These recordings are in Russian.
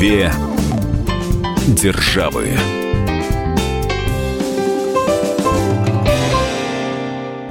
Две державы.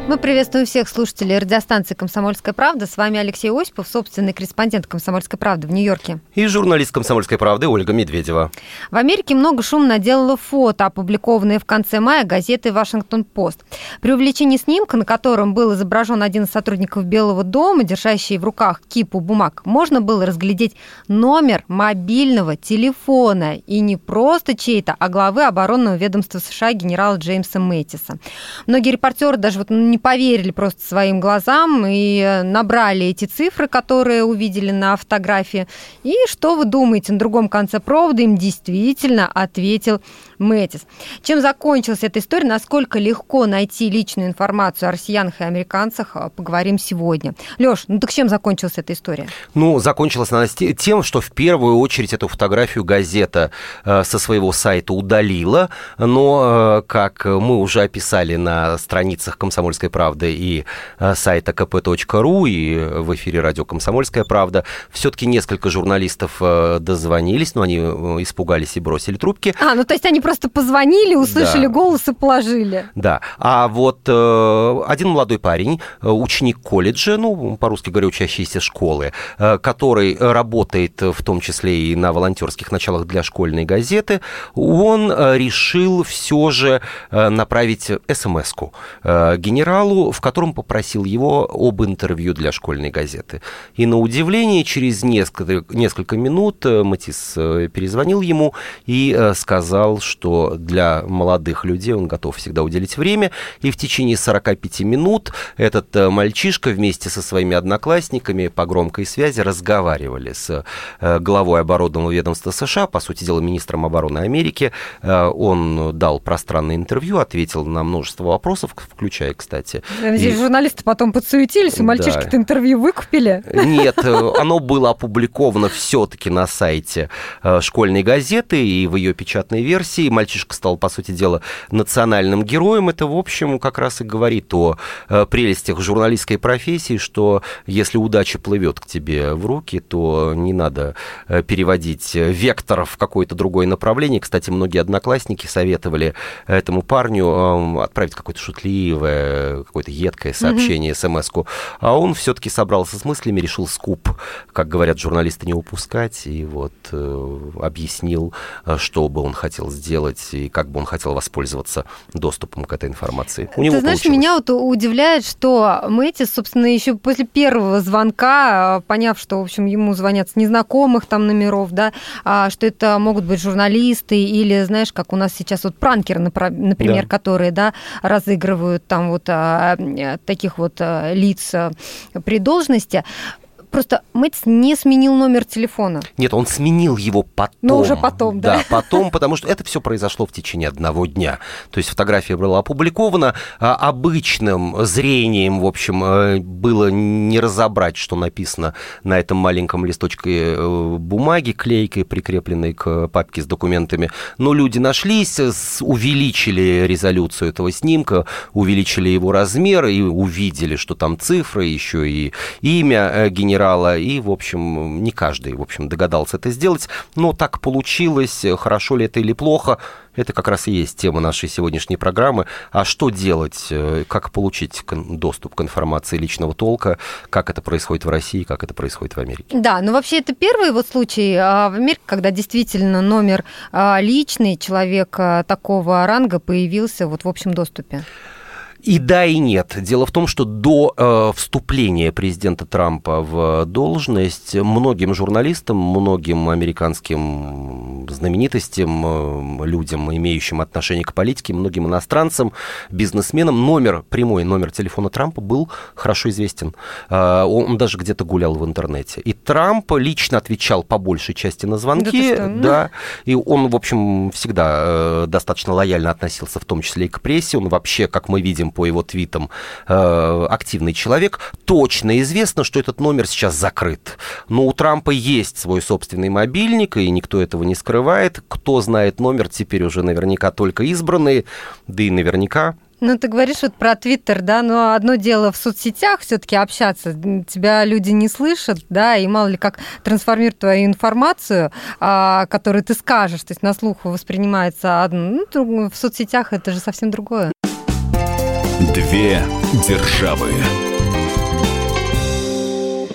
Мы приветствуем всех слушателей радиостанции «Комсомольская правда». С вами Алексей Осипов, собственный корреспондент «Комсомольской правды» в Нью-Йорке. И журналист «Комсомольской правды» Ольга Медведева. В Америке много шум наделало фото, опубликованные в конце мая газетой «Вашингтон-Пост». При увеличении снимка, на котором был изображен один из сотрудников Белого дома, держащий в руках кипу бумаг, можно было разглядеть номер мобильного телефона. И не просто чей-то, а главы оборонного ведомства США генерала Джеймса Мэттиса. Многие репортеры даже вот не поверили просто своим глазам и набрали эти цифры, которые увидели на фотографии. И что вы думаете, на другом конце провода им действительно ответил Мэтис. Чем закончилась эта история, насколько легко найти личную информацию о россиянах и американцах, а, поговорим сегодня. Леш, ну так чем закончилась эта история? Ну, закончилась она тем, что в первую очередь эту фотографию газета э, со своего сайта удалила, но, э, как мы уже описали на страницах «Комсомольской правды» и э, сайта kp.ru, и в эфире радио «Комсомольская правда», все-таки несколько журналистов дозвонились, но они испугались и бросили трубки. А, ну то есть они просто позвонили, услышали да. голос и положили. Да. А вот э, один молодой парень, э, ученик колледжа, ну, по-русски говоря, учащийся школы, э, который работает в том числе и на волонтерских началах для школьной газеты, он э, решил все же э, направить смс-ку э, генералу, в котором попросил его об интервью для школьной газеты. И на удивление, через несколько, несколько минут Матис перезвонил ему и сказал, что что для молодых людей он готов всегда уделить время. И в течение 45 минут этот э, мальчишка вместе со своими одноклассниками по громкой связи разговаривали с э, главой оборонного ведомства США, по сути дела, министром обороны Америки. Э, он дал пространное интервью, ответил на множество вопросов, включая, кстати... Здесь и... журналисты потом подсуетились, у мальчишки-то да. интервью выкупили. Нет, оно было опубликовано все-таки на сайте школьной газеты и в ее печатной версии мальчишка стал, по сути дела, национальным героем, это, в общем, как раз и говорит о э, прелестях журналистской профессии, что если удача плывет к тебе в руки, то не надо э, переводить вектор в какое-то другое направление. Кстати, многие одноклассники советовали этому парню отправить какое-то шутливое, какое-то едкое сообщение, смс-ку, а он все-таки собрался с мыслями, решил скуп, как говорят журналисты, не упускать, и вот э, объяснил, что бы он хотел сделать сделать и как бы он хотел воспользоваться доступом к этой информации. У него Ты знаешь, получилось. меня вот удивляет, что Мэтис, собственно, еще после первого звонка, поняв, что, в общем, ему звонят с незнакомых там номеров, да, а, что это могут быть журналисты или, знаешь, как у нас сейчас вот пранкеры, например, да. которые, да, разыгрывают там вот а, таких вот а, лиц при должности, Просто Мэтс не сменил номер телефона. Нет, он сменил его потом. Но уже потом, да? Да, потом, потому что это все произошло в течение одного дня. То есть фотография была опубликована. А обычным зрением, в общем, э, было не разобрать, что написано на этом маленьком листочке э, бумаги, клейкой, прикрепленной к папке с документами. Но люди нашлись, увеличили резолюцию этого снимка, увеличили его размер и увидели, что там цифры, еще и имя э, генерала генерала, и, в общем, не каждый, в общем, догадался это сделать, но так получилось, хорошо ли это или плохо, это как раз и есть тема нашей сегодняшней программы. А что делать, э, как получить доступ к информации личного толка, как это происходит в России, как это происходит в Америке? Да, ну вообще это первый вот случай а, в Америке, когда действительно номер а, личный человека такого ранга появился вот в общем доступе. И да, и нет. Дело в том, что до э, вступления президента Трампа в должность многим журналистам, многим американским знаменитостям, э, людям, имеющим отношение к политике, многим иностранцам, бизнесменам, номер, прямой номер телефона Трампа был хорошо известен. Э, он даже где-то гулял в интернете. И Трамп лично отвечал по большей части на звонки. Да, да. И он, в общем, всегда э, достаточно лояльно относился, в том числе и к прессе. Он вообще, как мы видим, по его твитам, э, активный человек, точно известно, что этот номер сейчас закрыт. Но у Трампа есть свой собственный мобильник, и никто этого не скрывает. Кто знает номер, теперь уже наверняка только избранные, да и наверняка Ну, ты говоришь вот про Твиттер, да, но одно дело в соцсетях все-таки общаться, тебя люди не слышат, да, и мало ли как трансформируют твою информацию, а, которую ты скажешь, то есть на слух воспринимается одно, ну, в соцсетях это же совсем другое. Две державы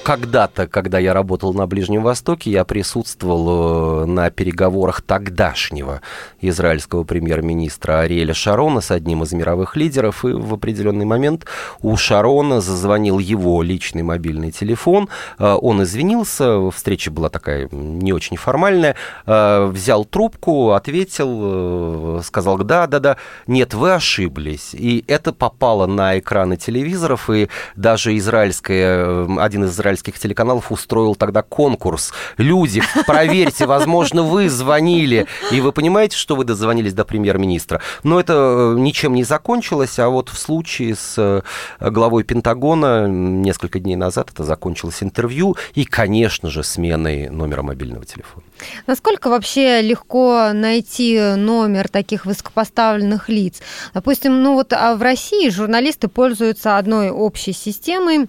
когда-то, когда я работал на Ближнем Востоке, я присутствовал э, на переговорах тогдашнего израильского премьер-министра Ариэля Шарона с одним из мировых лидеров, и в определенный момент у Шарона зазвонил его личный мобильный телефон, э, он извинился, встреча была такая не очень формальная, э, взял трубку, ответил, сказал, да, да, да, нет, вы ошиблись, и это попало на экраны телевизоров, и даже израильская, один из израильских израильских телеканалов устроил тогда конкурс. Люди, проверьте, возможно, вы звонили, и вы понимаете, что вы дозвонились до премьер-министра. Но это э, ничем не закончилось, а вот в случае с э, главой Пентагона несколько дней назад это закончилось интервью и, конечно же, сменой номера мобильного телефона. Насколько вообще легко найти номер таких высокопоставленных лиц? Допустим, ну вот а в России журналисты пользуются одной общей системой,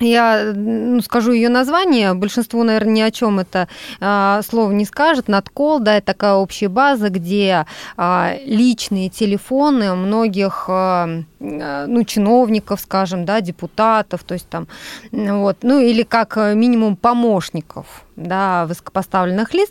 я ну, скажу ее название, большинство, наверное, ни о чем это а, слово не скажет. Надкол, да, это такая общая база, где а, личные телефоны многих а, ну, чиновников, скажем, да, депутатов, то есть там, вот, ну или как минимум помощников да, высокопоставленных лиц.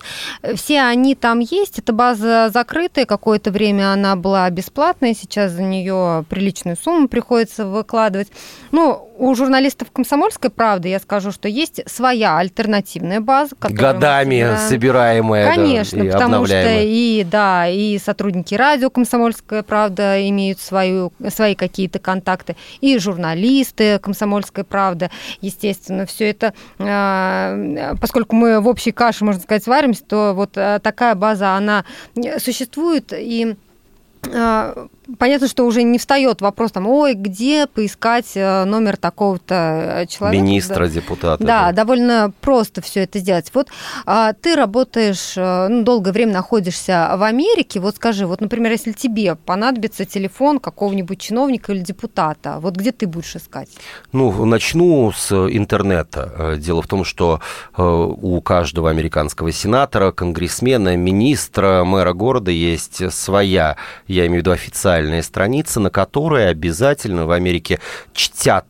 Все они там есть. Эта база закрытая. Какое-то время она была бесплатная. Сейчас за нее приличную сумму приходится выкладывать. Ну, у журналистов «Комсомольской правды» я скажу, что есть своя альтернативная база. Годами да, собираемая. Конечно, да, потому что и, да, и сотрудники радио «Комсомольская правда» имеют свою, свои какие-то контакты, и журналисты «Комсомольской правды». Естественно, все это, а, поскольку мы в общей каше, можно сказать, варимся, то вот э, такая база, она существует, и а, понятно, что уже не встает вопрос там, ой, где поискать э, номер такого-то э, человека. Министра, да. депутата. Да, да, довольно просто все это сделать. Вот а, ты работаешь, э, ну, долгое время находишься в Америке. Вот скажи, вот, например, если тебе понадобится телефон какого-нибудь чиновника или депутата, вот где ты будешь искать? Ну, начну с интернета. Дело в том, что у каждого американского сенатора, конгрессмена, министра, мэра города есть своя, я имею в виду официальная официальная страница, на которой обязательно в Америке чтят,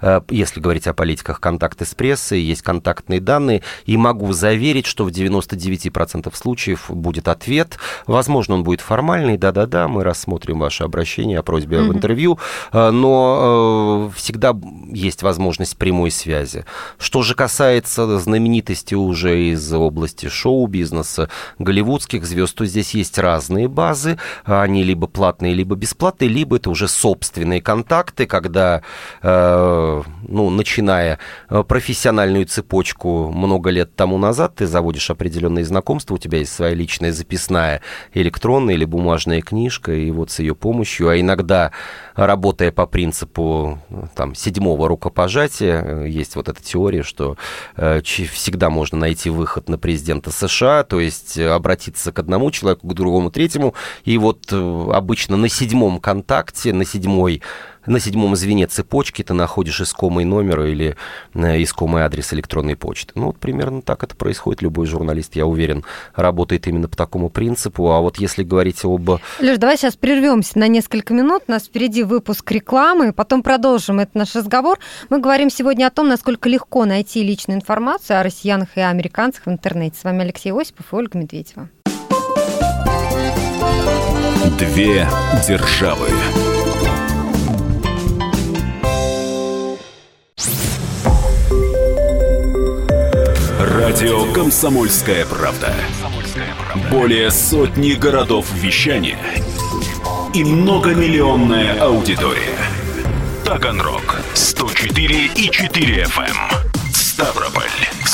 э, если говорить о политиках, контакты с прессой, есть контактные данные, и могу заверить, что в 99% случаев будет ответ. Возможно, он будет формальный, да-да-да, мы рассмотрим ваше обращение о просьбе mm-hmm. об интервью, э, но э, всегда есть возможность прямой связи. Что же касается знаменитости уже из области шоу-бизнеса, голливудских звезд, то здесь есть разные базы, они либо платные, либо либо бесплатные, либо это уже собственные контакты, когда, э, ну, начиная э, профессиональную цепочку много лет тому назад, ты заводишь определенные знакомства, у тебя есть своя личная записная электронная или бумажная книжка, и вот с ее помощью, а иногда работая по принципу там, седьмого рукопожатия, э, есть вот эта теория, что э, всегда можно найти выход на президента США, то есть обратиться к одному человеку, к другому, третьему, и вот э, обычно на седьмом контакте, на седьмой на седьмом звене цепочки ты находишь искомый номер или э, искомый адрес электронной почты. Ну, вот примерно так это происходит. Любой журналист, я уверен, работает именно по такому принципу. А вот если говорить об... Леш, давай сейчас прервемся на несколько минут. У нас впереди выпуск рекламы, потом продолжим этот наш разговор. Мы говорим сегодня о том, насколько легко найти личную информацию о россиянах и американцах в интернете. С вами Алексей Осипов и Ольга Медведева. Две державы. Радио «Комсомольская правда». Более сотни городов вещания и многомиллионная аудитория. Таганрог 104 и 4 FM.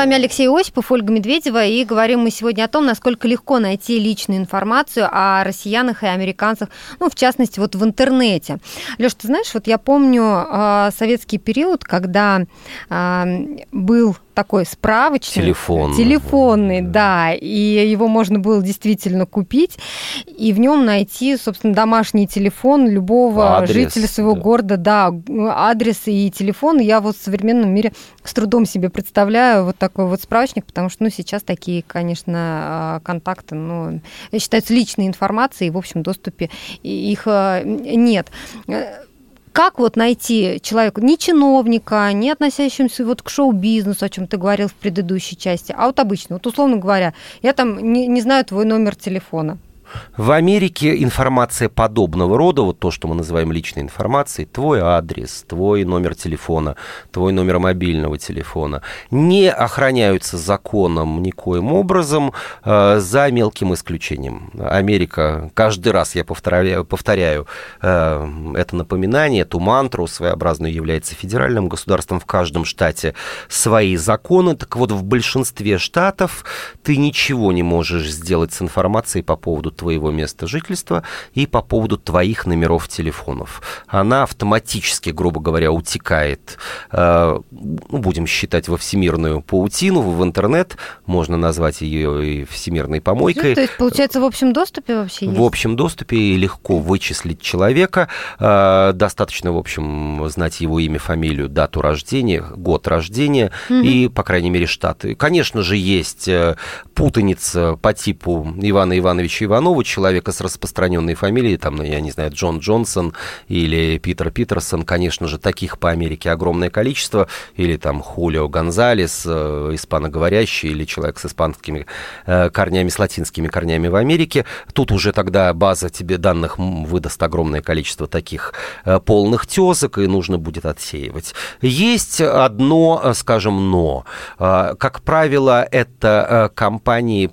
Вами Алексей Осипов, Ольга Медведева, и говорим мы сегодня о том, насколько легко найти личную информацию о россиянах и американцах, ну, в частности, вот в интернете. Леш, ты знаешь, вот я помню э, советский период, когда э, был такой справочный. Телефон. Телефонный, да. И его можно было действительно купить. И в нем найти, собственно, домашний телефон любого адрес, жителя своего да. города. Да, адрес и телефон. Я вот в современном мире с трудом себе представляю вот такой вот справочник, потому что, ну, сейчас такие, конечно, а, контакты, ну, считаются личной информацией, и в общем доступе их а, нет как вот найти человека, не чиновника, не относящегося вот к шоу-бизнесу, о чем ты говорил в предыдущей части, а вот обычно, вот условно говоря, я там не, не знаю твой номер телефона, в Америке информация подобного рода, вот то, что мы называем личной информацией, твой адрес, твой номер телефона, твой номер мобильного телефона, не охраняются законом никоим образом, э, за мелким исключением. Америка, каждый раз я повторяю, повторяю э, это напоминание, эту мантру своеобразную является федеральным государством в каждом штате свои законы. Так вот, в большинстве штатов ты ничего не можешь сделать с информацией по поводу твоего места жительства и по поводу твоих номеров телефонов. Она автоматически, грубо говоря, утекает, э, ну, будем считать, во всемирную паутину, в интернет, можно назвать ее и всемирной помойкой. То есть, получается, в общем доступе вообще есть? В общем доступе легко вычислить человека, э, достаточно, в общем, знать его имя, фамилию, дату рождения, год рождения угу. и, по крайней мере, штаты. Конечно же, есть э, путаница по типу Ивана Ивановича Иванова, иного человека с распространенной фамилией, там, ну, я не знаю, Джон Джонсон или Питер Питерсон, конечно же, таких по Америке огромное количество, или там Хулио Гонзалес, э, испаноговорящий, или человек с испанскими э, корнями, с латинскими корнями в Америке. Тут уже тогда база тебе данных выдаст огромное количество таких э, полных тезок, и нужно будет отсеивать. Есть одно, скажем, но. Как правило, это компании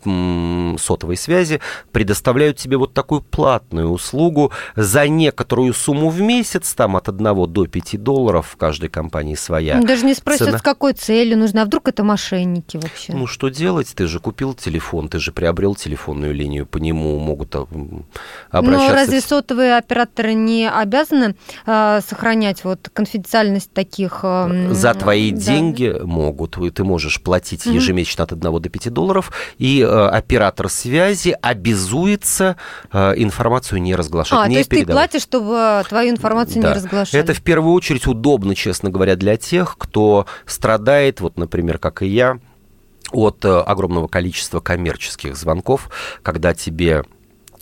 сотовой связи предоставляют предоставляют тебе вот такую платную услугу за некоторую сумму в месяц, там от 1 до 5 долларов в каждой компании своя. Даже не спросят, цена. с какой целью нужно, а вдруг это мошенники вообще? Ну что делать? Ты же купил телефон, ты же приобрел телефонную линию, по нему могут а, обращаться. Но разве сотовые операторы не обязаны э, сохранять вот конфиденциальность таких... Э, за твои да. деньги могут. Ты можешь платить ежемесячно от 1 до 5 долларов, и э, оператор связи обязует научиться э, информацию не разглашать, а, не то есть передавать. ты платишь, чтобы твою информацию да. не разглашали? Это в первую очередь удобно, честно говоря, для тех, кто страдает, вот, например, как и я, от э, огромного количества коммерческих звонков, когда тебе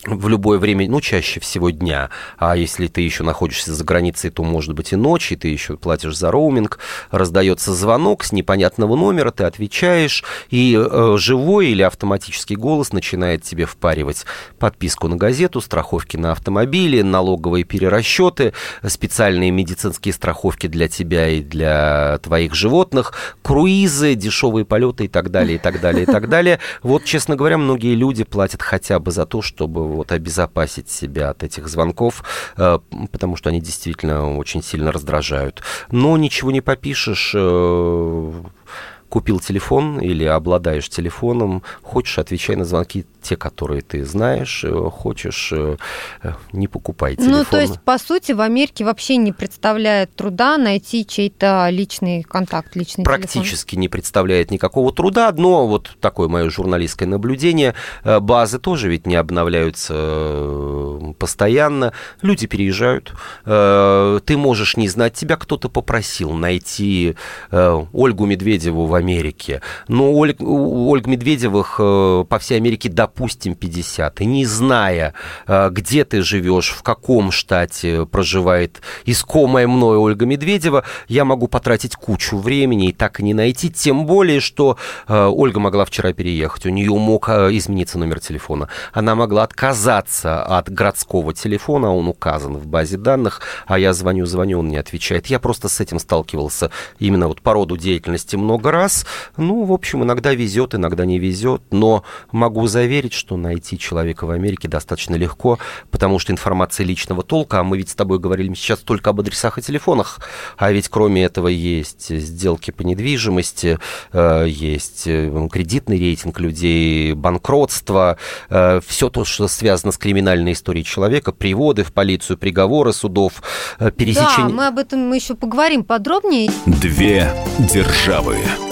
в любое время, ну, чаще всего дня. А если ты еще находишься за границей, то, может быть, и ночи, ты еще платишь за роуминг, раздается звонок с непонятного номера, ты отвечаешь, и э, живой или автоматический голос начинает тебе впаривать подписку на газету, страховки на автомобили, налоговые перерасчеты, специальные медицинские страховки для тебя и для твоих животных, круизы, дешевые полеты и так далее, и так далее, и так далее. Вот, честно говоря, многие люди платят хотя бы за то, чтобы вот обезопасить себя от этих звонков, э, потому что они действительно очень сильно раздражают. Но ничего не попишешь э, купил телефон или обладаешь телефоном, хочешь, отвечай на звонки те, которые ты знаешь, э, хочешь, э, э, не покупай телефон. Ну, то есть, по сути, в Америке вообще не представляет труда найти чей-то личный контакт, личный Практически телефон. не представляет никакого труда, но вот такое мое журналистское наблюдение, базы тоже ведь не обновляются постоянно, люди переезжают, ты можешь не знать, тебя кто-то попросил найти Ольгу Медведеву в Америке, но Оль, Ольга Медведевых по всей Америке до допустим, 50, и не зная, э, где ты живешь, в каком штате проживает искомая мной Ольга Медведева, я могу потратить кучу времени и так и не найти, тем более, что э, Ольга могла вчера переехать, у нее мог э, измениться номер телефона, она могла отказаться от городского телефона, он указан в базе данных, а я звоню, звоню, он не отвечает. Я просто с этим сталкивался именно вот по роду деятельности много раз, раз. Ну, в общем, иногда везет, иногда не везет, но могу заверить, что найти человека в Америке достаточно легко, потому что информация личного толка, а мы ведь с тобой говорили сейчас только об адресах и телефонах, а ведь кроме этого есть сделки по недвижимости, э, есть э, кредитный рейтинг людей, банкротство, э, все то, что связано с криминальной историей человека, приводы в полицию, приговоры судов, пересечение... Да, мы об этом еще поговорим подробнее. Две державы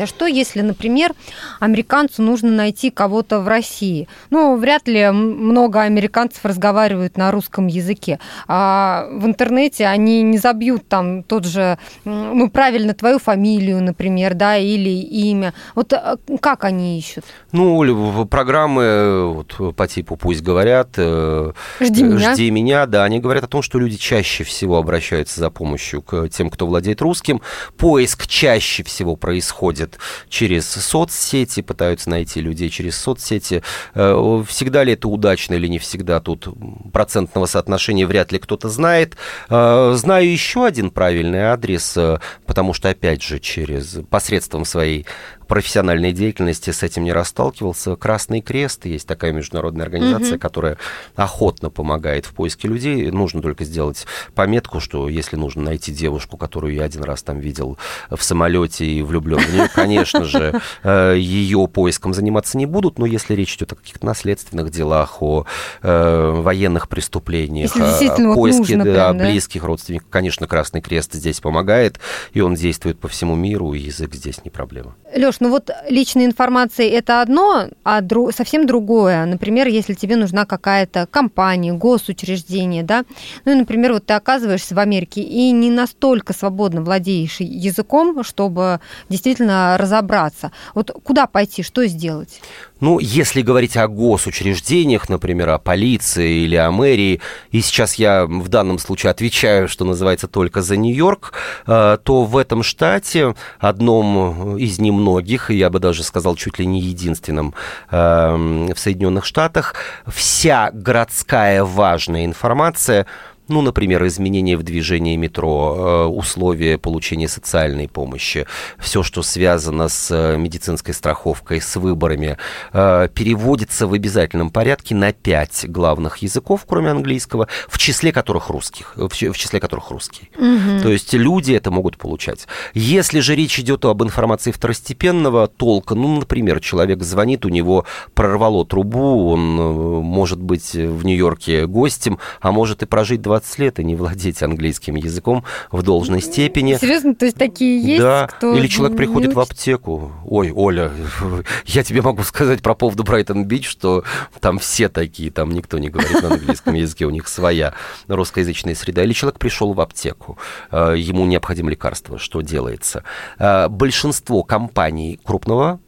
А что, если, например, американцу нужно найти кого-то в России? Ну, вряд ли много американцев разговаривают на русском языке. А в интернете они не забьют там тот же, ну, правильно, твою фамилию, например, да, или имя. Вот э, как они ищут? Ну, программы вот, по типу «Пусть говорят», э, «Жди меня», «Жди меня», да, они говорят о том, что люди чаще всего обращаются за помощью к тем, кто владеет русским. Поиск чаще всего происходит происходит через соцсети, пытаются найти людей через соцсети. Э, всегда ли это удачно или не всегда, тут процентного соотношения вряд ли кто-то знает. Э, знаю еще один правильный адрес, э, потому что, опять же, через посредством своей профессиональной деятельности с этим не расталкивался. Красный Крест, есть такая международная организация, угу. которая охотно помогает в поиске людей. Нужно только сделать пометку, что если нужно найти девушку, которую я один раз там видел в самолете и влюблен в нее, конечно же, э, ее поиском заниматься не будут, но если речь идет о каких-то наследственных делах, о э, военных преступлениях, о поиске нужно, да, прям, да? близких родственников, конечно, Красный Крест здесь помогает, и он действует по всему миру, и язык здесь не проблема. Леш, ну вот личная информация это одно, а дру, совсем другое. Например, если тебе нужна какая-то компания, госучреждение, да, ну и, например, вот ты оказываешься в Америке и не настолько свободно владеешь языком, чтобы действительно разобраться. Вот куда пойти, что сделать? Ну, если говорить о госучреждениях, например, о полиции или о мэрии, и сейчас я в данном случае отвечаю, что называется, только за Нью-Йорк, э, то в этом штате, одном из немногих, я бы даже сказал, чуть ли не единственном э, в Соединенных Штатах, вся городская важная информация ну, например, изменения в движении метро, э, условия получения социальной помощи, все, что связано с э, медицинской страховкой, с выборами, э, переводится в обязательном порядке на пять главных языков, кроме английского, в числе которых русских, в числе которых русский. Угу. То есть люди это могут получать. Если же речь идет об информации второстепенного толка, ну, например, человек звонит, у него прорвало трубу, он может быть в Нью-Йорке гостем, а может и прожить 20 20 лет и не владеть английским языком в должной степени. Серьезно? То есть такие есть? Да. Кто Или человек приходит в аптеку. Ой, Оля, я тебе могу сказать про поводу Брайтон-Бич, что там все такие, там никто не говорит на английском языке, у них своя русскоязычная среда. Или человек пришел в аптеку, э, ему необходимо лекарство, что делается? Э, большинство компаний крупного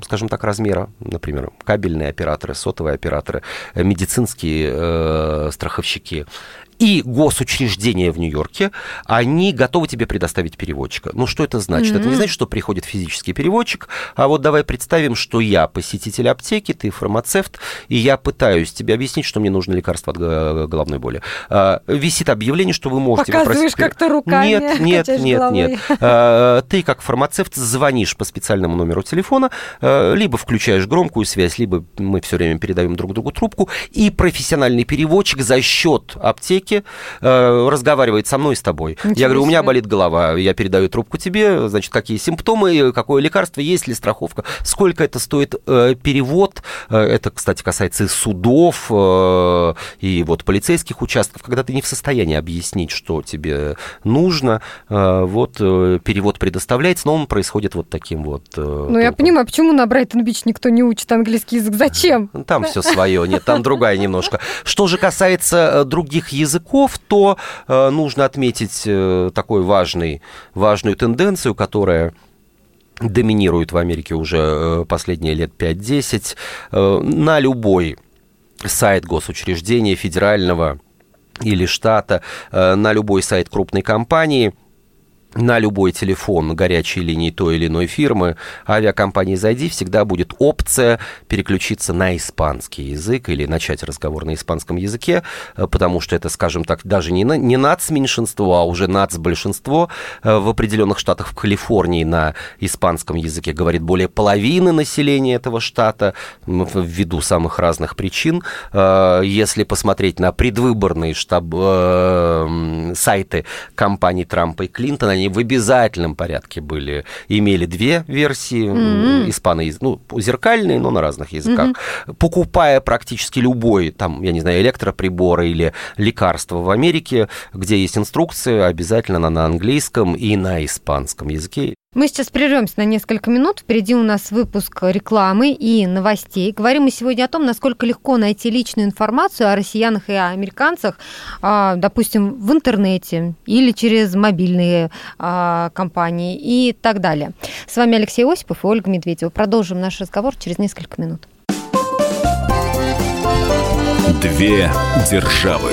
скажем так, размера, например, кабельные операторы, сотовые операторы, э, медицинские э, страховщики, и госучреждения в Нью-Йорке, они готовы тебе предоставить переводчика. Ну, что это значит? Mm-hmm. Это не значит, что приходит физический переводчик, а вот давай представим, что я посетитель аптеки, ты фармацевт, и я пытаюсь тебе объяснить, что мне нужно лекарство от головной боли. А, висит объявление, что вы можете Показываешь как-то руками, Нет, нет, нет, головой. нет. А, ты, как фармацевт, звонишь по специальному номеру телефона, а, либо включаешь громкую связь, либо мы все время передаем друг другу трубку, и профессиональный переводчик за счет аптеки трубке, э, разговаривает со мной и с тобой. Ничего я говорю, у меня болит голова, я передаю трубку тебе, значит, какие симптомы, какое лекарство, есть ли страховка, сколько это стоит э, перевод. Э, это, кстати, касается и судов, э, и вот полицейских участков, когда ты не в состоянии объяснить, что тебе нужно, э, вот э, перевод предоставляется, но он происходит вот таким вот. Э, ну, я понимаю, почему на Брайтон-Бич никто не учит английский язык, зачем? Там все свое, нет, там другая немножко. Что же касается других языков, языков, то э, нужно отметить э, такой важный, важную тенденцию, которая доминирует в Америке уже э, последние лет 5-10. Э, на любой сайт госучреждения федерального или штата, э, на любой сайт крупной компании – на любой телефон горячей линии той или иной фирмы авиакомпании «Зайди» всегда будет опция переключиться на испанский язык или начать разговор на испанском языке, э, потому что это, скажем так, даже не, не нацменьшинство, а уже нацбольшинство. Э, в определенных штатах в Калифорнии на испанском языке говорит более половины населения этого штата ввиду самых разных причин. Э, если посмотреть на предвыборные штаб, сайты компаний Трампа и Клинтона, они в обязательном порядке были, имели две версии, mm-hmm. испано ну, зеркальные, но на разных языках. Mm-hmm. Покупая практически любой, там, я не знаю, электроприбор или лекарство в Америке, где есть инструкция, обязательно она на английском и на испанском языке. Мы сейчас прервемся на несколько минут. Впереди у нас выпуск рекламы и новостей. Говорим мы сегодня о том, насколько легко найти личную информацию о россиянах и о американцах, а, допустим, в интернете или через мобильные а, компании и так далее. С вами Алексей Осипов и Ольга Медведева. Продолжим наш разговор через несколько минут. Две державы.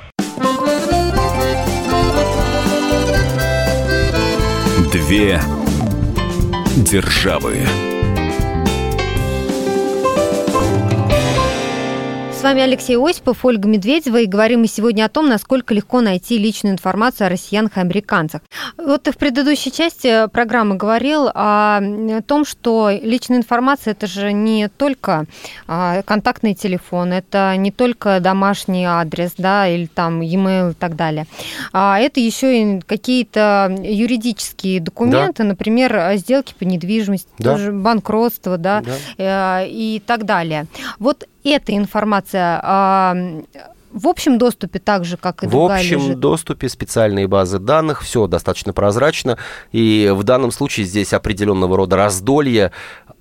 Две державы. С вами Алексей Осипов, Ольга Медведева, и говорим мы сегодня о том, насколько легко найти личную информацию о россиянах и американцах. Вот ты в предыдущей части программы говорил о том, что личная информация – это же не только а, контактный телефон, это не только домашний адрес, да, или там e-mail и так далее. А это еще и какие-то юридические документы, да. например, сделки по недвижимости, да. банкротство, да, да, э, и так далее. Вот эта информация а, в общем доступе так же, как и В общем лежит? доступе специальные базы данных, все достаточно прозрачно. И в данном случае здесь определенного рода раздолье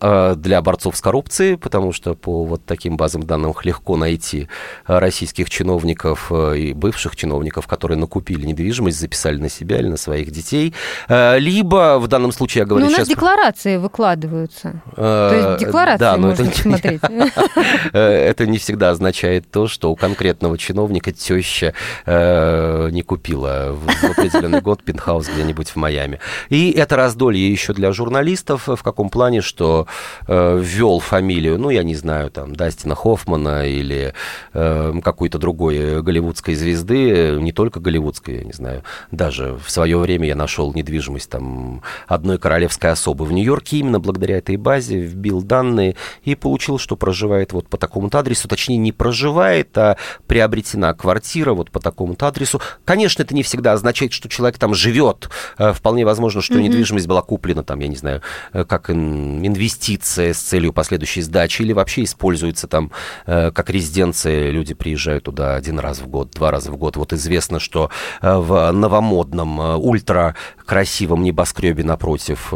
э, для борцов с коррупцией, потому что по вот таким базам данных легко найти российских чиновников э, и бывших чиновников, которые накупили недвижимость, записали на себя или на своих детей. Э, либо в данном случае, я говорю Но сейчас... у нас декларации выкладываются. То есть декларации да, можно это... смотреть. Это не всегда означает то, что у конкретного чиновника теща э, не купила в, в определенный год пентхаус где-нибудь в Майами. И это раздолье еще для журналистов в каком плане, что э, ввел фамилию, ну, я не знаю, там, Дастина Хоффмана или э, какой-то другой голливудской звезды, не только голливудской, я не знаю, даже в свое время я нашел недвижимость там одной королевской особы в Нью-Йорке, именно благодаря этой базе вбил данные и получил, что проживает вот по такому-то адресу, точнее, не проживает, а приобрел приобретена квартира вот по такому-то адресу. Конечно, это не всегда означает, что человек там живет. Э, вполне возможно, что mm-hmm. недвижимость была куплена там, я не знаю, э, как инвестиция с целью последующей сдачи или вообще используется там э, как резиденция. Люди приезжают туда один раз в год, два раза в год. Вот известно, что в новомодном, ультра красивом небоскребе напротив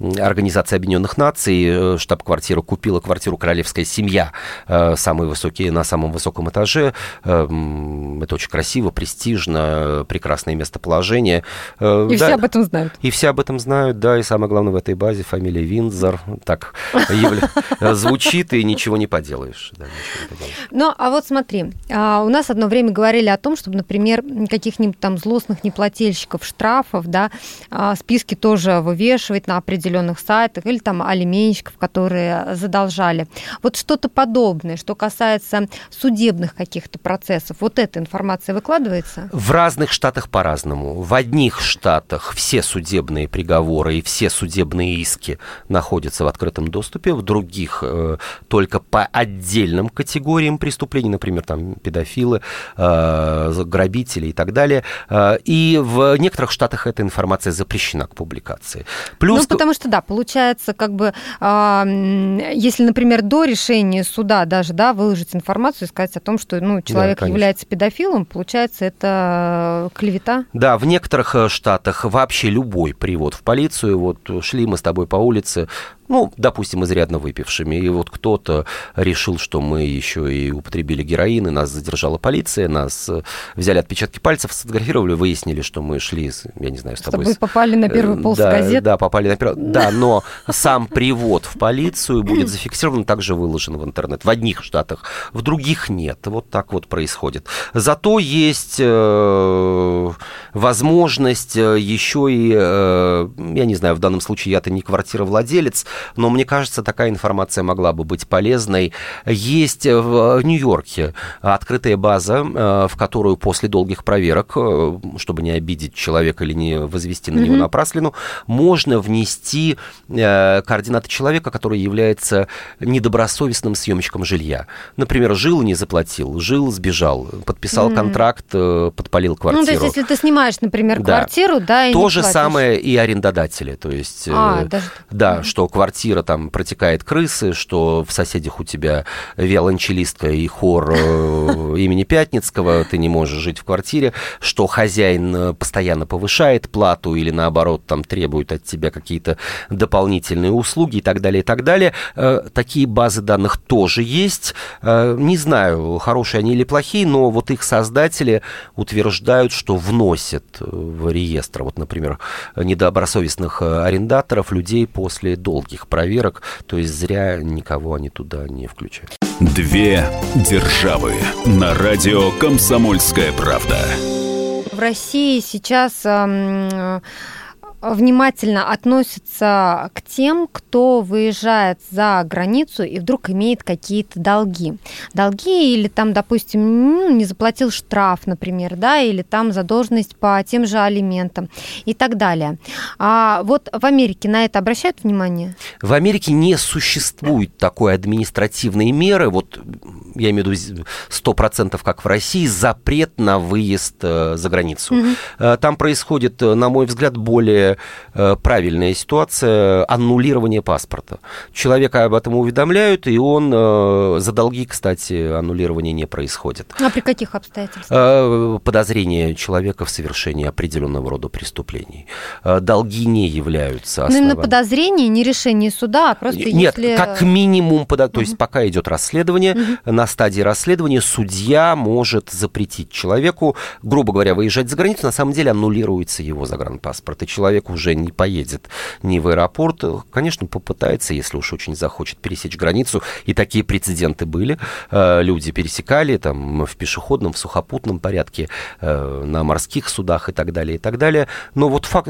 Организации Объединенных Наций, э, штаб-квартира, купила квартиру «Королевская семья», э, самые высокие, на самом высоком этаже. Э, это очень красиво, престижно, прекрасное местоположение. И да, все об этом знают. И все об этом знают, да, и самое главное в этой базе фамилия Виндзор. Так звучит, и ничего не поделаешь. Ну, а вот смотри, а, у нас одно время говорили о том, чтобы, например, каких-нибудь там злостных неплательщиков штрафов, да, а, списки тоже вывешивать на определенные определенных сайтах или там алименщиков, которые задолжали. Вот что-то подобное, что касается судебных каких-то процессов, вот эта информация выкладывается? В разных штатах по-разному. В одних штатах все судебные приговоры и все судебные иски находятся в открытом доступе, в других э, только по отдельным категориям преступлений, например, там педофилы, э, грабители и так далее. Э, и в некоторых штатах эта информация запрещена к публикации. Плюс... Ну, потому что да, получается, как бы, э, если, например, до решения суда даже, да, выложить информацию и сказать о том, что, ну, человек да, является педофилом, получается, это клевета? Да, в некоторых э, штатах вообще любой привод в полицию, вот шли мы с тобой по улице, ну, допустим, изрядно выпившими. И вот кто-то решил, что мы еще и употребили героин, и нас задержала полиция, нас э, взяли отпечатки пальцев, сфотографировали, выяснили, что мы шли, я не знаю, с тобой... Чтобы попали на первый э, полос да, газет. Да, попали на первый... Да, но сам привод в полицию будет зафиксирован, также выложен в интернет. В одних штатах, в других нет. Вот так вот происходит. Зато есть э, возможность э, еще и, э, я не знаю, в данном случае я-то не квартировладелец, но мне кажется, такая информация могла бы быть полезной. Есть в Нью-Йорке открытая база, э, в которую после долгих проверок, э, чтобы не обидеть человека или не возвести на mm-hmm. него напраслину, можно внести э, координаты человека, который является недобросовестным съемщиком жилья. Например, жил, не заплатил, жил, сбежал, подписал mm-hmm. контракт, подпалил квартиру. Ну, то есть, если ты снимаешь, например, да. квартиру, да, и То же платишь. самое и арендодатели. То есть, а, даже... да, что квартира там протекает крысы, что в соседях у тебя виолончелистка и хор э, имени Пятницкого, ты не можешь жить в квартире, что хозяин э, постоянно повышает плату или наоборот там требует от тебя какие-то дополнительные услуги и так далее, и так далее. Э, такие базы данных тоже есть. Не знаю, хорошие они или плохие, но вот их создатели утверждают, что вносят в реестр, вот, например, недобросовестных арендаторов людей после долгих проверок, то есть зря никого они туда не включают. Две державы на радио «Комсомольская правда». В России сейчас внимательно относятся к тем, кто выезжает за границу и вдруг имеет какие-то долги. Долги или там, допустим, не заплатил штраф, например, да, или там задолженность по тем же алиментам и так далее. А вот в Америке на это обращают внимание? В Америке не существует такой административной меры, вот я имею в виду 100% как в России, запрет на выезд э, за границу. Угу. Там происходит, на мой взгляд, более Э, правильная ситуация аннулирования паспорта. Человека об этом уведомляют, и он э, за долги, кстати, аннулирования не происходит. А при каких обстоятельствах? Э, подозрение человека в совершении определенного рода преступлений. Долги не являются основанием. Но именно подозрение, не решение суда, а просто Нет, если... как минимум, то есть пока идет расследование, угу. на стадии расследования судья может запретить человеку, грубо говоря, выезжать за границу, на самом деле аннулируется его загранпаспорт, и человек человек уже не поедет ни в аэропорт, конечно, попытается, если уж очень захочет пересечь границу. И такие прецеденты были. Э, люди пересекали там в пешеходном, в сухопутном порядке, э, на морских судах и так далее, и так далее. Но вот факт,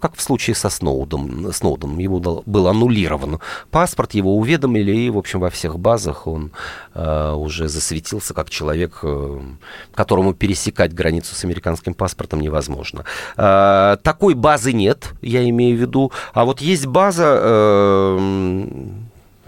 как в случае со Сноудом, Сноудом, ему был аннулирован паспорт, его уведомили, и, в общем, во всех базах он э, уже засветился как человек, которому пересекать границу с американским паспортом невозможно. Такой базы нет, я имею в виду. А вот есть база, э,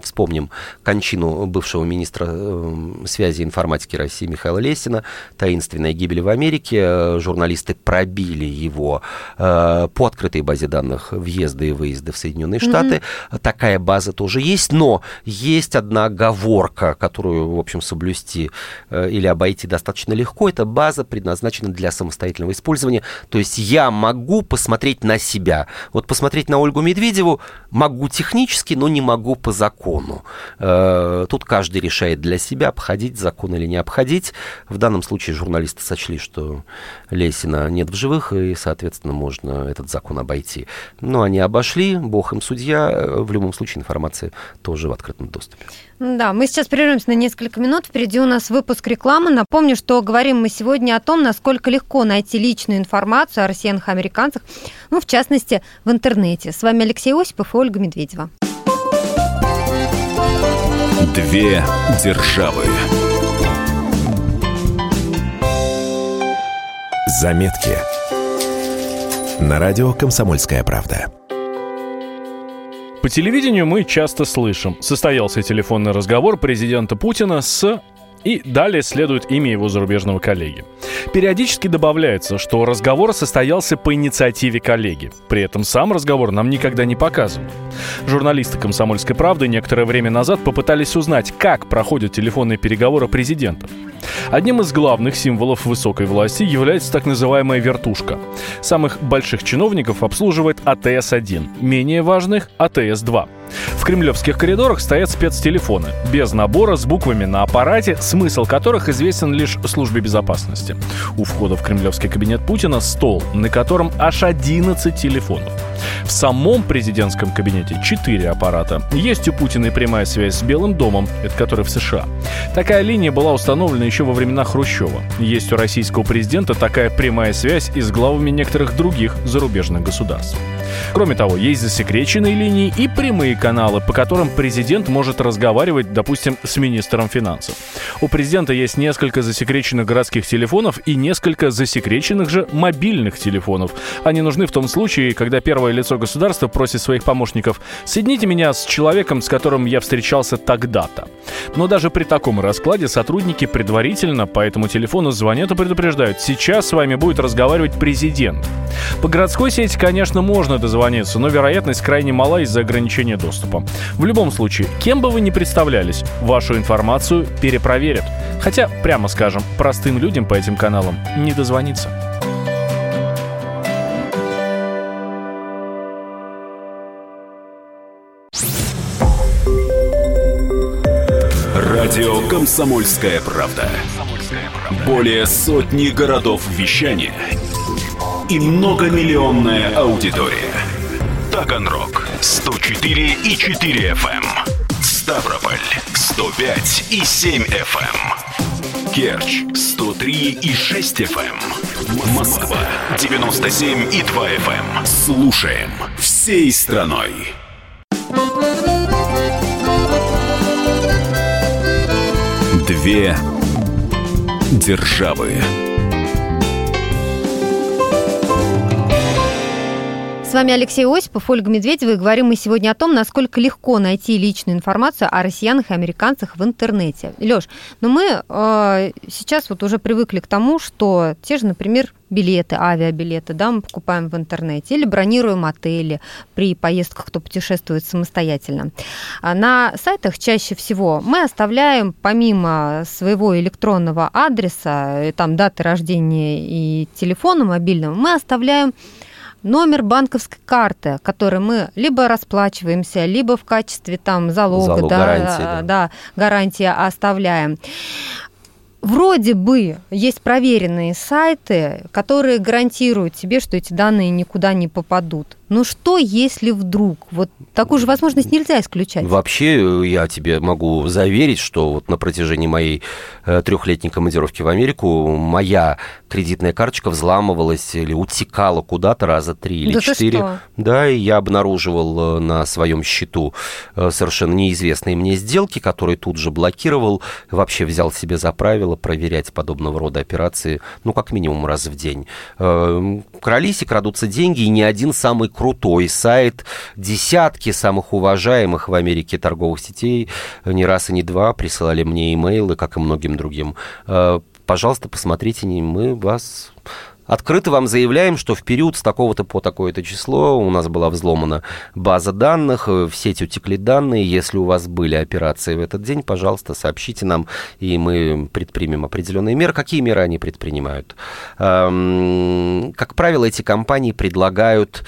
Вспомним кончину бывшего министра эм, связи и информатики России Михаила Лесина, таинственная гибель в Америке. Э, журналисты пробили его э, по открытой базе данных въезда и выезда в Соединенные Штаты. Mm-hmm. Такая база тоже есть, но есть одна оговорка, которую, в общем, соблюсти э, или обойти достаточно легко. Эта база предназначена для самостоятельного использования. То есть я могу посмотреть на себя. Вот посмотреть на Ольгу Медведеву могу технически, но не могу по закону закону. Э, тут каждый решает для себя, обходить закон или не обходить. В данном случае журналисты сочли, что Лесина нет в живых, и, соответственно, можно этот закон обойти. Но они обошли, бог им судья. В любом случае информация тоже в открытом доступе. Да, мы сейчас прервемся на несколько минут. Впереди у нас выпуск рекламы. Напомню, что говорим мы сегодня о том, насколько легко найти личную информацию о россиянах и американцах, ну, в частности, в интернете. С вами Алексей Осипов и Ольга Медведева. Две державы. Заметки. На радио «Комсомольская правда». По телевидению мы часто слышим. Состоялся телефонный разговор президента Путина с И далее следует имя его зарубежного коллеги. Периодически добавляется, что разговор состоялся по инициативе коллеги. При этом сам разговор нам никогда не показывают. Журналисты «Комсомольской правды» некоторое время назад попытались узнать, как проходят телефонные переговоры президентов. Одним из главных символов высокой власти является так называемая вертушка. Самых больших чиновников обслуживает АТС-1, менее важных – АТС-2. В кремлевских коридорах стоят спецтелефоны, без набора с буквами на аппарате, смысл которых известен лишь службе безопасности. У входа в кремлевский кабинет Путина стол, на котором аж 11 телефонов. В самом президентском кабинете 4 аппарата. Есть у Путина и прямая связь с Белым домом, это который в США. Такая линия была установлена еще во времена Хрущева. Есть у российского президента такая прямая связь и с главами некоторых других зарубежных государств. Кроме того, есть засекреченные линии и прямые каналы, по которым президент может разговаривать, допустим, с министром финансов. У президента есть несколько засекреченных городских телефонов и несколько засекреченных же мобильных телефонов. Они нужны в том случае, когда первое лицо государства просит своих помощников «Соедините меня с человеком, с которым я встречался тогда-то». Но даже при таком раскладе сотрудники предварительно по этому телефону звонят и предупреждают «Сейчас с вами будет разговаривать президент». По городской сети, конечно, можно дозвониться, но вероятность крайне мала из-за ограничения доступа. В любом случае, кем бы вы ни представлялись, вашу информацию перепроверят. Хотя, прямо скажем, простым людям по этим каналам не дозвониться. Радио «Комсомольская правда». Более сотни городов вещания и многомиллионная аудитория. Таганрог 104 и 4 FM. эм. Ставрополь 105 и 7 FM. эм. Керчь 103 и 6 FM. Москва 97 и 2 FM. Слушаем всей страной. Две державы. С вами Алексей Осипов, Ольга Медведева, и говорим мы сегодня о том, насколько легко найти личную информацию о россиянах и американцах в интернете. Лёш, но ну мы э, сейчас вот уже привыкли к тому, что те же, например, билеты, авиабилеты, да, мы покупаем в интернете или бронируем отели при поездках, кто путешествует самостоятельно. А на сайтах чаще всего мы оставляем помимо своего электронного адреса, э, там даты рождения и телефона мобильного, мы оставляем номер банковской карты, который мы либо расплачиваемся, либо в качестве там залога, Залог, да, гарантии, да. да, гарантия оставляем. Вроде бы есть проверенные сайты, которые гарантируют тебе, что эти данные никуда не попадут. Но что, если вдруг? Вот такую же возможность нельзя исключать. Вообще, я тебе могу заверить, что вот на протяжении моей э, трехлетней командировки в Америку моя кредитная карточка взламывалась или утекала куда-то раза три или Да ты четыре. Да, и я обнаруживал э, на своем счету э, совершенно неизвестные мне сделки, которые тут же блокировал. Вообще взял себе за правило проверять подобного рода операции, ну, как минимум раз в день. Э, Крались и крадутся деньги, и ни один самый крутой сайт, десятки самых уважаемых в Америке торговых сетей, не раз и не два присылали мне имейлы, как и многим другим. Э, Пожалуйста, посмотрите, мы вас Открыто вам заявляем, что в период с такого-то по такое-то число у нас была взломана база данных, э, в сеть утекли данные. Если у вас были операции в этот день, пожалуйста, сообщите нам, и мы предпримем определенные меры. Какие меры они предпринимают? Эм, Как правило, эти компании предлагают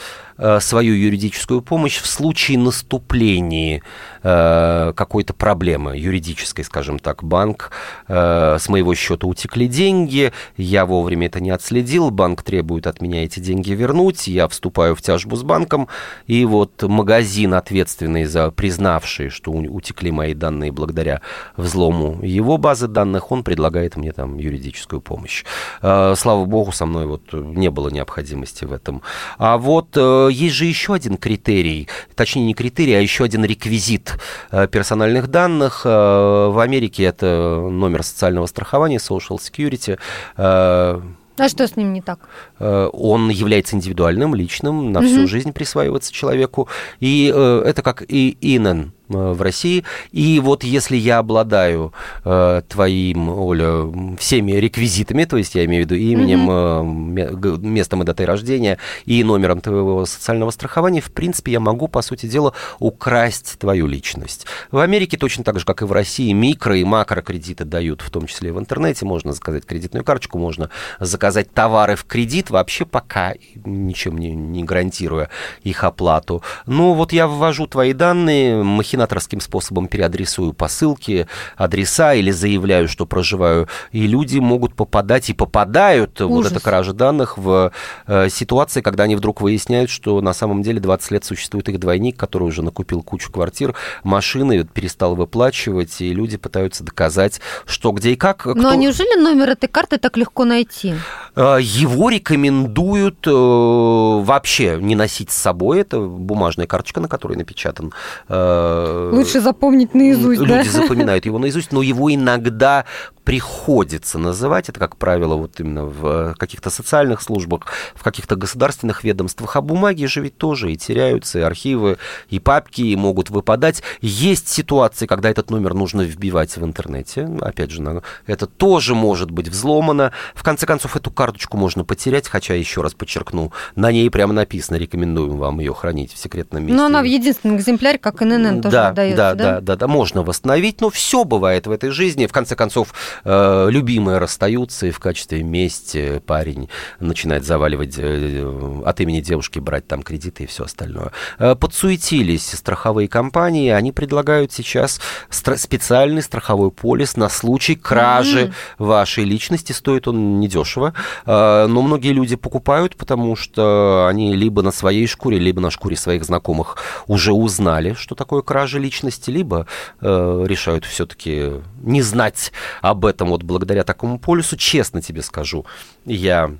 свою юридическую помощь в случае наступления э, какой-то проблемы юридической, скажем так. Банк, э, с моего счета утекли деньги, я вовремя это не отследил, банк требует от меня эти деньги вернуть, я вступаю в тяжбу с банком, и вот магазин, ответственный за признавший, что утекли мои данные благодаря взлому его базы данных, он предлагает мне там юридическую помощь. Э, Слава богу, со мной вот не было необходимости в этом. А вот э, есть же еще один критерий, точнее не критерий, а еще один реквизит э, персональных данных. Э, В Америке это номер социального страхования, Social Security. Э, А что с ним не так? Э, он является индивидуальным, личным, на всю Мгм. жизнь присваивается человеку. И э, это как и ИНН. Э, в России. И вот если я обладаю э, твоим, Оля, всеми реквизитами, то есть я имею в виду именем, mm-hmm. э, местом и датой рождения и номером твоего социального страхования, в принципе, я могу, по сути дела, украсть твою личность. В Америке точно так же, как и в России, микро и макрокредиты дают, в том числе и в интернете. Можно заказать кредитную карточку, можно заказать товары в кредит, вообще пока ничем не, не гарантируя их оплату. Но вот я ввожу твои данные, махинаторским способом переадресую посылки, адреса или заявляю, что проживаю, и люди могут попадать и попадают, Ужас. вот эта кража данных, в э, ситуации, когда они вдруг выясняют, что на самом деле 20 лет существует их двойник, который уже накупил кучу квартир, машины, перестал выплачивать, и люди пытаются доказать, что где и как. Кто... Ну а неужели номер этой карты так легко найти? Э, его рекомендуют э, вообще не носить с собой. Это бумажная карточка, на которой напечатан э, Лучше запомнить наизусть, Люди да? запоминают его наизусть, но его иногда приходится называть, это, как правило, вот именно в каких-то социальных службах, в каких-то государственных ведомствах, а бумаги же ведь тоже и теряются, и архивы, и папки и могут выпадать. Есть ситуации, когда этот номер нужно вбивать в интернете, опять же, это тоже может быть взломано. В конце концов, эту карточку можно потерять, хотя, еще раз подчеркну, на ней прямо написано, рекомендуем вам ее хранить в секретном месте. Но она в единственном экземпляре, как ННН тоже да, выдается, да? Да, да, да, да, можно восстановить, но все бывает в этой жизни. В конце концов, Э, любимые расстаются, и в качестве мести парень начинает заваливать э, от имени девушки, брать там кредиты и все остальное. Э, подсуетились страховые компании, они предлагают сейчас специальный страховой полис на случай кражи mm-hmm. вашей личности. Стоит он недешево, но многие люди покупают, потому что они либо на своей шкуре, либо на шкуре своих знакомых уже узнали, что такое кража личности, либо решают все-таки не знать об этом вот благодаря такому полюсу, честно тебе скажу, я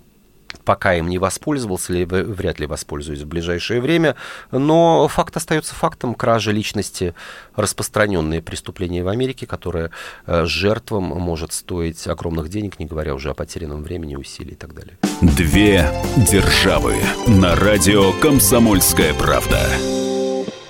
пока им не воспользовался, или вряд ли воспользуюсь в ближайшее время. Но факт остается фактом. Кража личности – распространенное преступление в Америке, которое э, жертвам может стоить огромных денег, не говоря уже о потерянном времени, усилий и так далее. Две державы на радио «Комсомольская правда».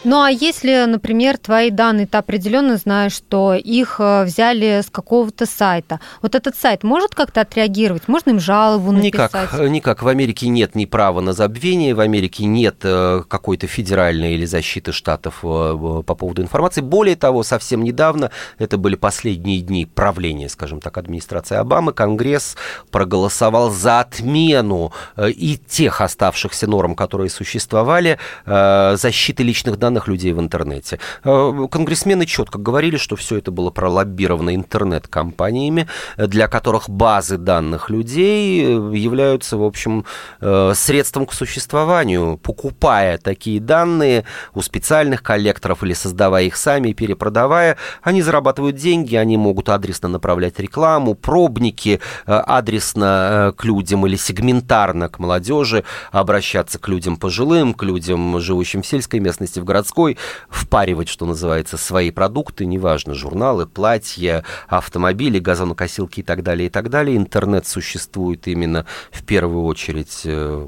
Ну а если, например, твои данные, ты определенно знаешь, что их э, взяли с какого-то сайта, вот этот сайт может как-то отреагировать? Можно им жалобу написать? Никак, э, никак. В Америке нет ни права на забвение, в Америке нет э, какой-то федеральной или защиты штатов по поводу информации. Более того, совсем недавно, это были последние дни правления, скажем так, администрации Обамы, Конгресс проголосовал за отмену и тех оставшихся норм, которые существовали, защиты личных данных данных людей в интернете. Э, конгрессмены четко говорили, что все это было пролоббировано интернет-компаниями, для которых базы данных людей э, являются, в общем, э, средством к существованию. Покупая такие данные у специальных коллекторов или создавая их сами и перепродавая, они зарабатывают деньги, они могут адресно направлять рекламу, пробники адресно к людям или сегментарно к молодежи, обращаться к людям пожилым, к людям, живущим в сельской местности, в городской городской, впаривать, что называется, свои продукты, неважно, журналы, платья, автомобили, газонокосилки и так далее, и так далее. Интернет существует именно в первую очередь э,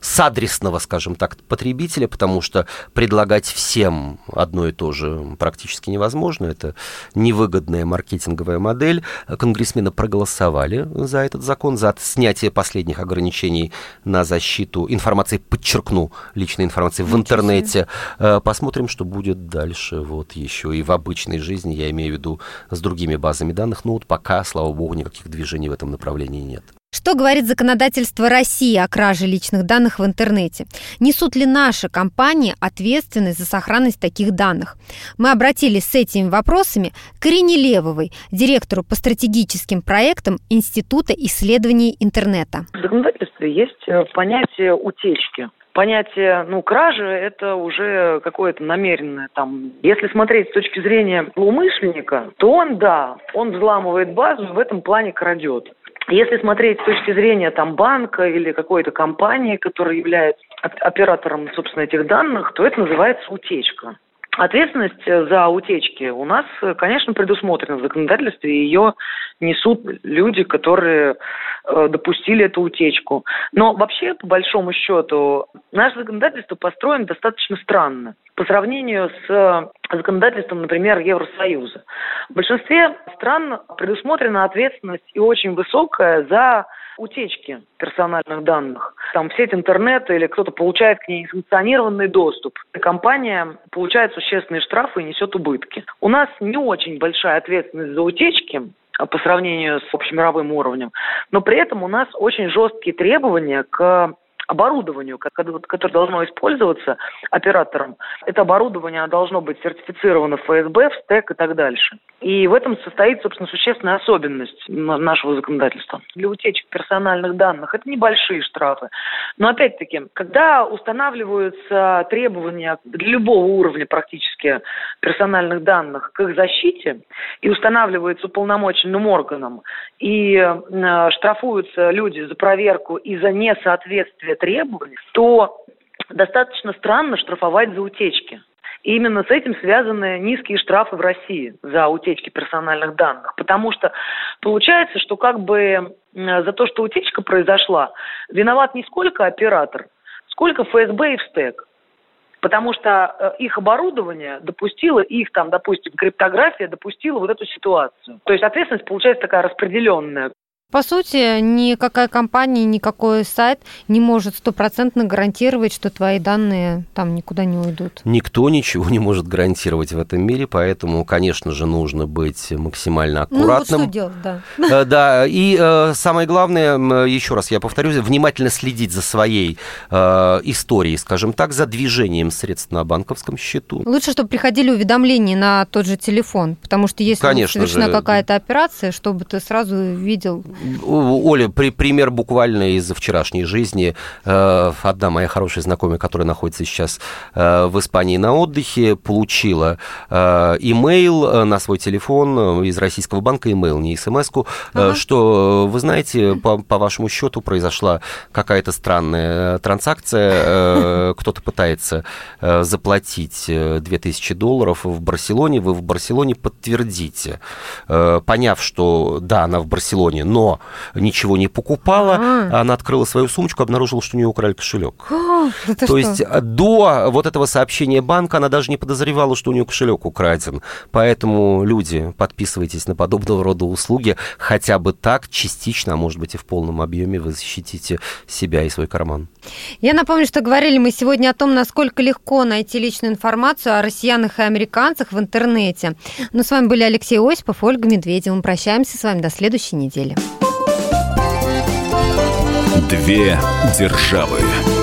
с адресного, скажем так, потребителя, потому что предлагать всем одно и то же практически невозможно. Это невыгодная маркетинговая модель. Конгрессмены проголосовали за этот закон, за снятие последних ограничений на защиту информации, подчеркну, личной информации в интернете. Э, Посмотрим, что будет дальше. Вот еще и в обычной жизни, я имею в виду с другими базами данных. Ну вот пока, слава богу, никаких движений в этом направлении нет. Что говорит законодательство России о краже личных данных в интернете? Несут ли наши компании ответственность за сохранность таких данных? Мы обратились с этими вопросами к Ирине Левовой, директору по стратегическим проектам Института исследований интернета. В законодательстве есть э, понятие утечки понятие, ну, кражи – это уже какое-то намеренное там. Если смотреть с точки зрения злоумышленника, то он, да, он взламывает базу в этом плане крадет. Если смотреть с точки зрения там банка или какой-то компании, которая является оператором, собственно, этих данных, то это называется утечка. Ответственность за утечки у нас, конечно, предусмотрена в законодательстве, ее несут люди, которые э, допустили эту утечку. Но вообще, по большому счету, наше законодательство построено достаточно странно по сравнению с законодательством, например, Евросоюза. В большинстве стран предусмотрена ответственность и очень высокая за утечки персональных данных. Там в сеть интернета или кто-то получает к ней несанкционированный доступ. Компания получает существенные штрафы и несет убытки. У нас не очень большая ответственность за утечки, а, по сравнению с общемировым уровнем. Но при этом у нас очень жесткие требования к оборудованию, которое должно использоваться оператором. Это оборудование должно быть сертифицировано в ФСБ, в СТЭК и так дальше. И в этом состоит, собственно, существенная особенность нашего законодательства. Для утечек персональных данных это небольшие штрафы. Но опять-таки, когда устанавливаются требования для любого уровня практически персональных данных к их защите и устанавливается уполномоченным органом и э, штрафуются люди за проверку и за несоответствие требований, то достаточно странно штрафовать за утечки. И именно с этим связаны низкие штрафы в России за утечки персональных данных. Потому что получается, что как бы за то, что утечка произошла, виноват не сколько оператор, сколько ФСБ и ВСТЭК. Потому что э, их оборудование допустило, их там, допустим, криптография допустила вот эту ситуацию. То есть ответственность получается такая распределенная. По сути, никакая компания, никакой сайт не может стопроцентно гарантировать, что твои данные там никуда не уйдут. Никто ничего не может гарантировать в этом мире, поэтому, конечно же, нужно быть максимально аккуратным. Ну, вот что делать, да. Э, да, и э, самое главное, еще раз я повторюсь, внимательно следить за своей э, историей, скажем так, за движением средств на банковском счету. Лучше, чтобы приходили уведомления на тот же телефон, потому что если конечно совершена какая-то операция, чтобы ты сразу видел Оля, при, пример буквально из вчерашней жизни. Э, одна моя хорошая знакомая, которая находится сейчас э, в Испании на отдыхе, получила э, имейл на свой телефон из российского банка, имейл, не смс-ку, ага. что, вы знаете, по, по вашему счету произошла какая-то странная транзакция, кто-то пытается заплатить 2000 долларов в Барселоне, вы в Барселоне подтвердите, поняв, что да, она в Барселоне, но ничего не покупала. А-а-а. Она открыла свою сумочку, обнаружила, что у нее украли кошелек. О, То что? есть э, до вот этого сообщения банка она даже не подозревала, что у нее кошелек украден. Поэтому, люди, подписывайтесь на подобного рода услуги. Хотя бы так, частично, а может быть и в полном объеме вы защитите себя и свой карман. Я напомню, что говорили мы сегодня о том, насколько легко найти личную информацию о россиянах и американцах в интернете. Но с вами были Алексей Осипов, Ольга Медведева. Мы прощаемся с вами до следующей недели. Две державы.